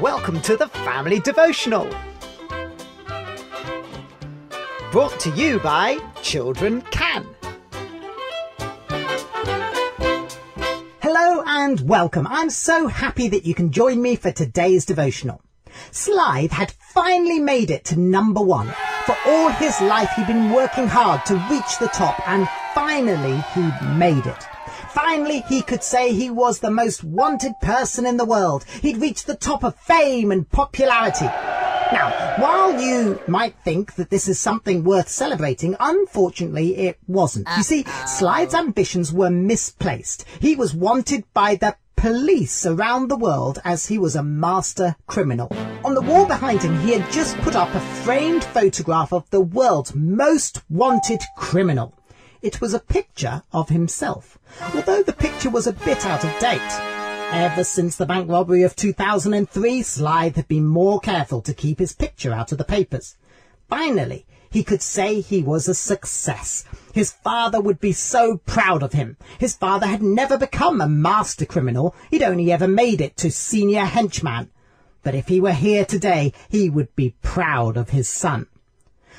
Welcome to the Family Devotional. Brought to you by Children Can. Hello and welcome. I'm so happy that you can join me for today's devotional. Slythe had finally made it to number one. For all his life, he'd been working hard to reach the top, and finally, he'd made it. Finally, he could say he was the most wanted person in the world. He'd reached the top of fame and popularity. Now, while you might think that this is something worth celebrating, unfortunately it wasn't. You see, Slythe's ambitions were misplaced. He was wanted by the police around the world as he was a master criminal. On the wall behind him, he had just put up a framed photograph of the world's most wanted criminal. It was a picture of himself, although the picture was a bit out of date. Ever since the bank robbery of 2003, Slythe had been more careful to keep his picture out of the papers. Finally, he could say he was a success. His father would be so proud of him. His father had never become a master criminal. He'd only ever made it to senior henchman. But if he were here today, he would be proud of his son.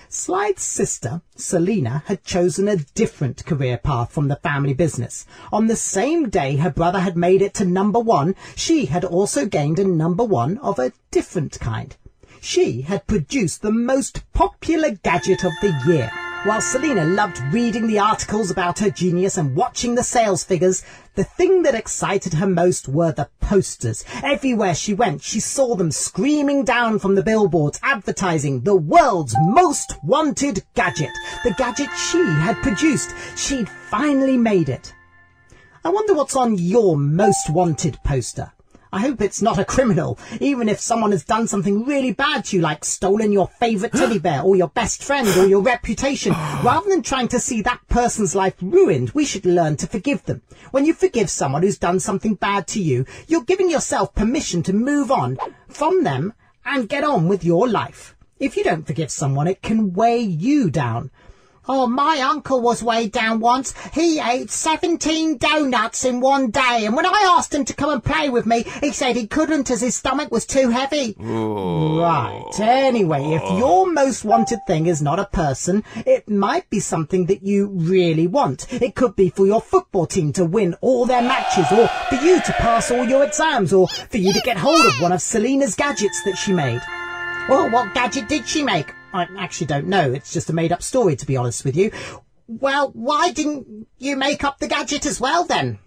Slythe's sister, Selina, had chosen a different career path from the family business. On the same day her brother had made it to number one, she had also gained a number one of a different kind. She had produced the most popular gadget of the year. While Selina loved reading the articles about her genius and watching the sales figures, the thing that excited her most were the posters. Everywhere she went, she saw them screaming down from the billboards advertising the world's most wanted gadget. The gadget she had produced. She'd finally made it. I wonder what's on your most wanted poster. I hope it's not a criminal, even if someone has done something really bad to you, like stolen your favourite teddy bear, or your best friend, or your reputation. Rather than trying to see that person's life ruined, we should learn to forgive them. When you forgive someone who's done something bad to you, you're giving yourself permission to move on from them and get on with your life. If you don't forgive someone, it can weigh you down. Oh, my uncle was weighed down once. He ate 17 doughnuts in one day, and when I asked him to come and play with me, he said he couldn't as his stomach was too heavy. Ooh. Right. Anyway, if oh. your most wanted thing is not a person, it might be something that you really want. It could be for your football team to win all their matches, or for you to pass all your exams, or for you to get hold of one of Selina's gadgets that she made. Well, what gadget did she make? I actually don't know. It's just a made up story, to be honest with you. Well, why didn't you make up the gadget as well then?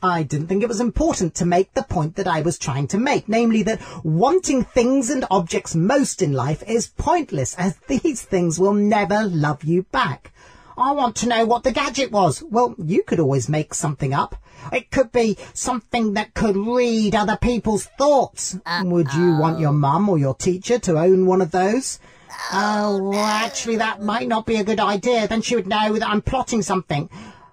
I didn't think it was important to make the point that I was trying to make, namely that wanting things and objects most in life is pointless, as these things will never love you back. I want to know what the gadget was. Well, you could always make something up. It could be something that could read other people's thoughts. Would you want your mum or your teacher to own one of those? Oh, oh well, actually, that might not be a good idea. Then she would know that I'm plotting something.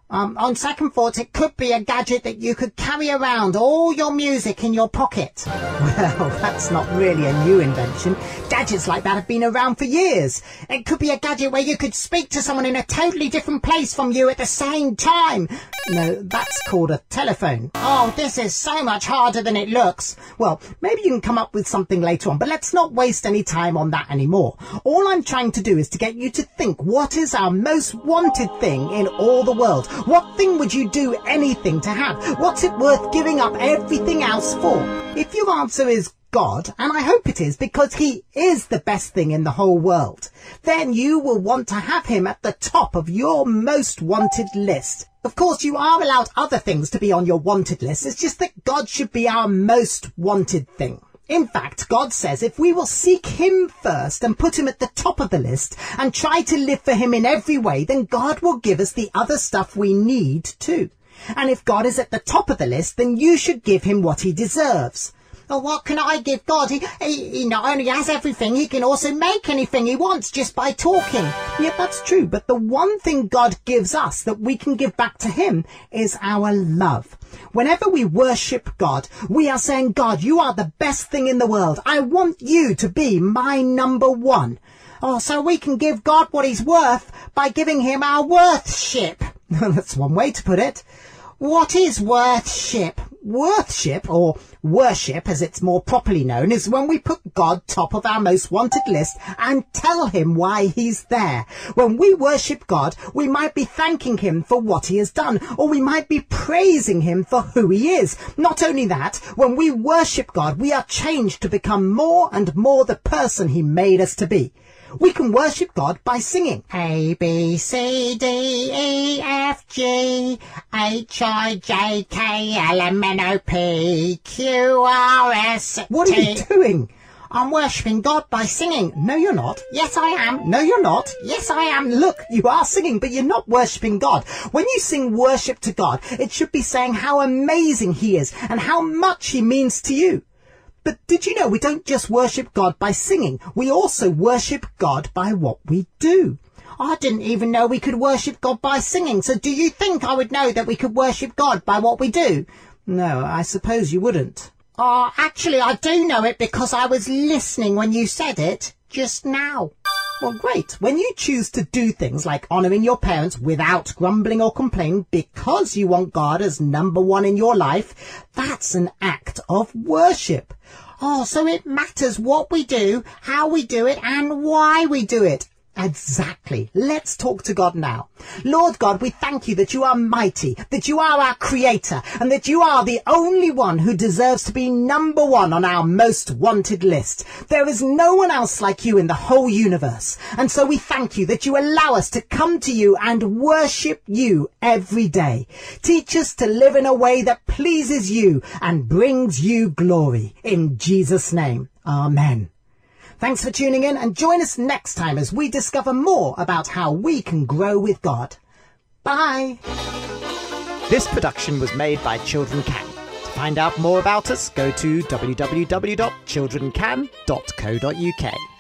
Um, on second thoughts, it could be a gadget that you could carry around all your music in your pocket. Well, that's not really a new invention. Gadgets like that have been around for years. It could be a gadget where you could speak to someone in a totally different place from you at the same time. No, that's called a telephone. Oh, this is so much harder than it looks. Well, maybe you can come up with something later on, but let's not waste any time on that anymore. All I'm trying to do is to get you to think what is our most wanted thing in all the world. What thing would you do anything to have? What's it worth giving up everything else for? If your answer is God, and I hope it is because he is the best thing in the whole world, then you will want to have him at the top of your most wanted list. Of course, you are allowed other things to be on your wanted list. It's just that God should be our most wanted thing. In fact, God says if we will seek Him first and put Him at the top of the list and try to live for Him in every way, then God will give us the other stuff we need too. And if God is at the top of the list, then you should give Him what He deserves. Well, what can I give God? He, he, he not only has everything, he can also make anything he wants just by talking. Yeah, that's true. But the one thing God gives us that we can give back to him is our love. Whenever we worship God, we are saying, God, you are the best thing in the world. I want you to be my number one. Oh, so we can give God what he's worth by giving him our worthship. That's one way to put it. What is worship? Worthship, or worship as it's more properly known, is when we put God top of our most wanted list and tell him why he's there. When we worship God, we might be thanking him for what he has done, or we might be praising him for who he is. Not only that, when we worship God, we are changed to become more and more the person he made us to be. We can worship God by singing A, B, C, D, E, F, G, H, I, J, K, L, M, N, O, P, Q, R, S, What are you doing? I'm worshipping God by singing. No, you're not. Yes, I am. No, you're not. Yes, I am. Look, you are singing, but you're not worshipping God. When you sing worship to God, it should be saying how amazing He is and how much He means to you. But did you know we don't just worship God by singing, we also worship God by what we do. I didn't even know we could worship God by singing, so do you think I would know that we could worship God by what we do? No, I suppose you wouldn't. Oh, actually I do know it because I was listening when you said it just now. Well, great. When you choose to do things like honouring your parents without grumbling or complaining because you want God as number one in your life, that's an act of worship. Oh, so it matters what we do, how we do it, and why we do it. Exactly. Let's talk to God now. Lord God, we thank you that you are mighty, that you are our creator, and that you are the only one who deserves to be number one on our most wanted list. There is no one else like you in the whole universe. And so we thank you that you allow us to come to you and worship you every day. Teach us to live in a way that pleases you and brings you glory. In Jesus' name. Amen. Thanks for tuning in and join us next time as we discover more about how we can grow with God. Bye. This production was made by Children Can. To find out more about us, go to www.childrencan.co.uk.